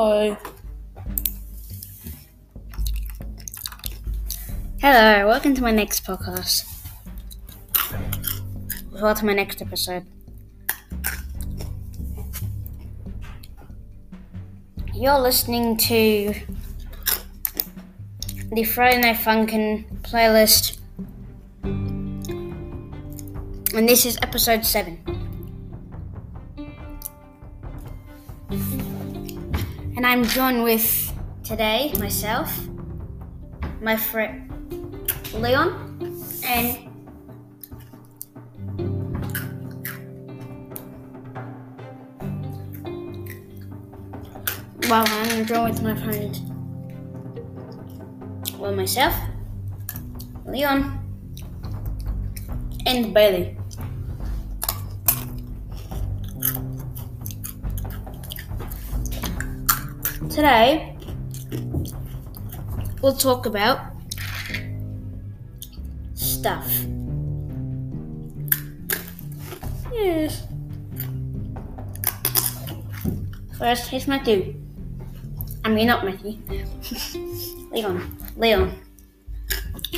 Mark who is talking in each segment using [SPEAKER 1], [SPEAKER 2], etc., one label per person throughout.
[SPEAKER 1] Bye. Hello, welcome to my next podcast. Well, to my next episode. You're listening to the Friday Night Funkin' playlist, and this is episode 7. And I'm joined with today myself, my friend Leon, and well, I'm joined with my friend, well, myself, Leon, and Bailey. Today, we'll talk about stuff. Yes. First, here's Matthew. I mean, not Matthew. Leon. Leon.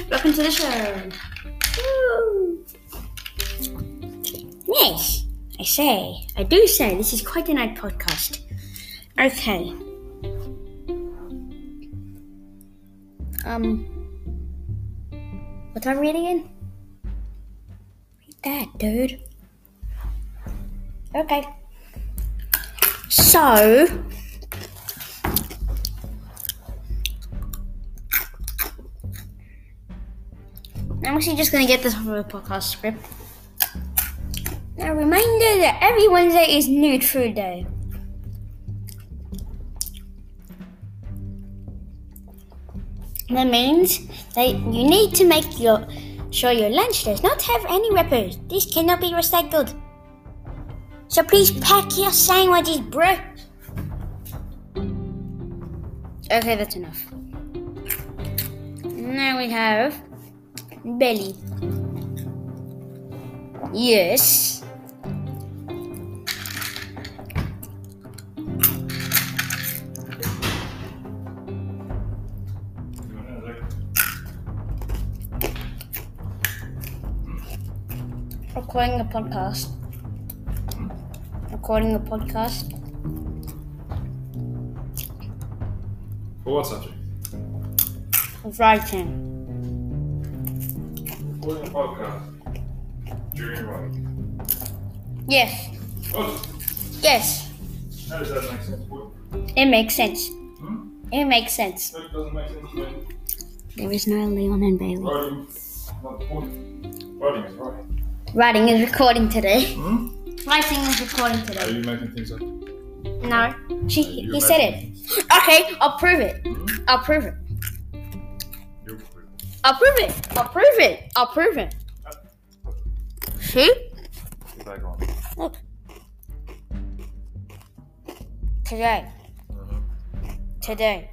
[SPEAKER 1] Welcome to the show. Woo. Yes, I say. I do say. This is quite a night podcast. Okay. Um. What am I reading in? Read that, dude. Okay. So. I'm actually just gonna get this off of the podcast script. A reminder that every Wednesday is Nude Food Day. That means that you need to make your sure your lunch does not have any wrappers. This cannot be recycled. So please pack your sandwiches, bro. Okay, that's enough. Now we have belly. Yes. Recording a podcast. Recording a podcast.
[SPEAKER 2] For what subject?
[SPEAKER 1] Writing.
[SPEAKER 2] Recording a podcast. During writing.
[SPEAKER 1] Yes.
[SPEAKER 2] What?
[SPEAKER 1] Yes.
[SPEAKER 2] How does that make sense?
[SPEAKER 1] It makes sense.
[SPEAKER 2] Hmm?
[SPEAKER 1] It makes sense.
[SPEAKER 2] That doesn't make sense to me.
[SPEAKER 1] There is no Leon and Bailey.
[SPEAKER 2] Writing, not recording. Writing is writing.
[SPEAKER 1] Writing is recording today.
[SPEAKER 2] Hmm?
[SPEAKER 1] Writing is recording today.
[SPEAKER 2] Are you making things up?
[SPEAKER 1] No. She, he said it. Okay, I'll prove it.
[SPEAKER 2] Hmm?
[SPEAKER 1] I'll prove it.
[SPEAKER 2] You're
[SPEAKER 1] I'll prove it. I'll prove it. I'll prove it. See?
[SPEAKER 2] back on.
[SPEAKER 1] Look. Today.
[SPEAKER 2] Uh-huh.
[SPEAKER 1] Today.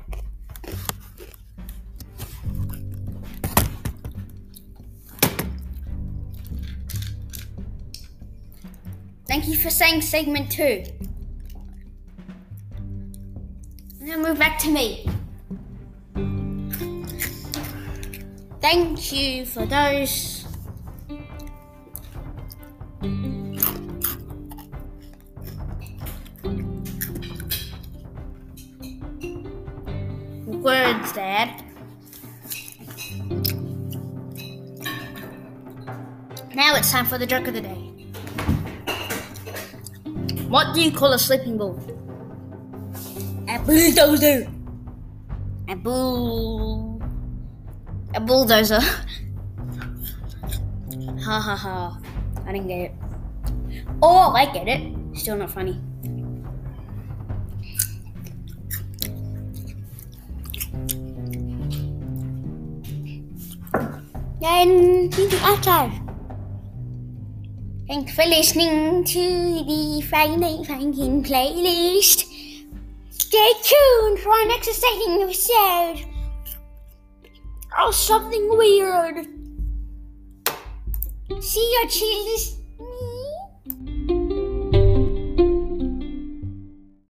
[SPEAKER 1] Thank you for saying segment two. Now move back to me. Thank you for those. Words, Dad. Now it's time for the joke of the day. What do you call a sleeping bull? A bulldozer. A bull. A bulldozer. ha ha ha. I didn't get it. Oh, I get it. Still not funny. Then you outside. Thanks for listening to the Friday Funkin' playlist. Stay tuned for our next exciting episode. Or something weird. See you, cheese.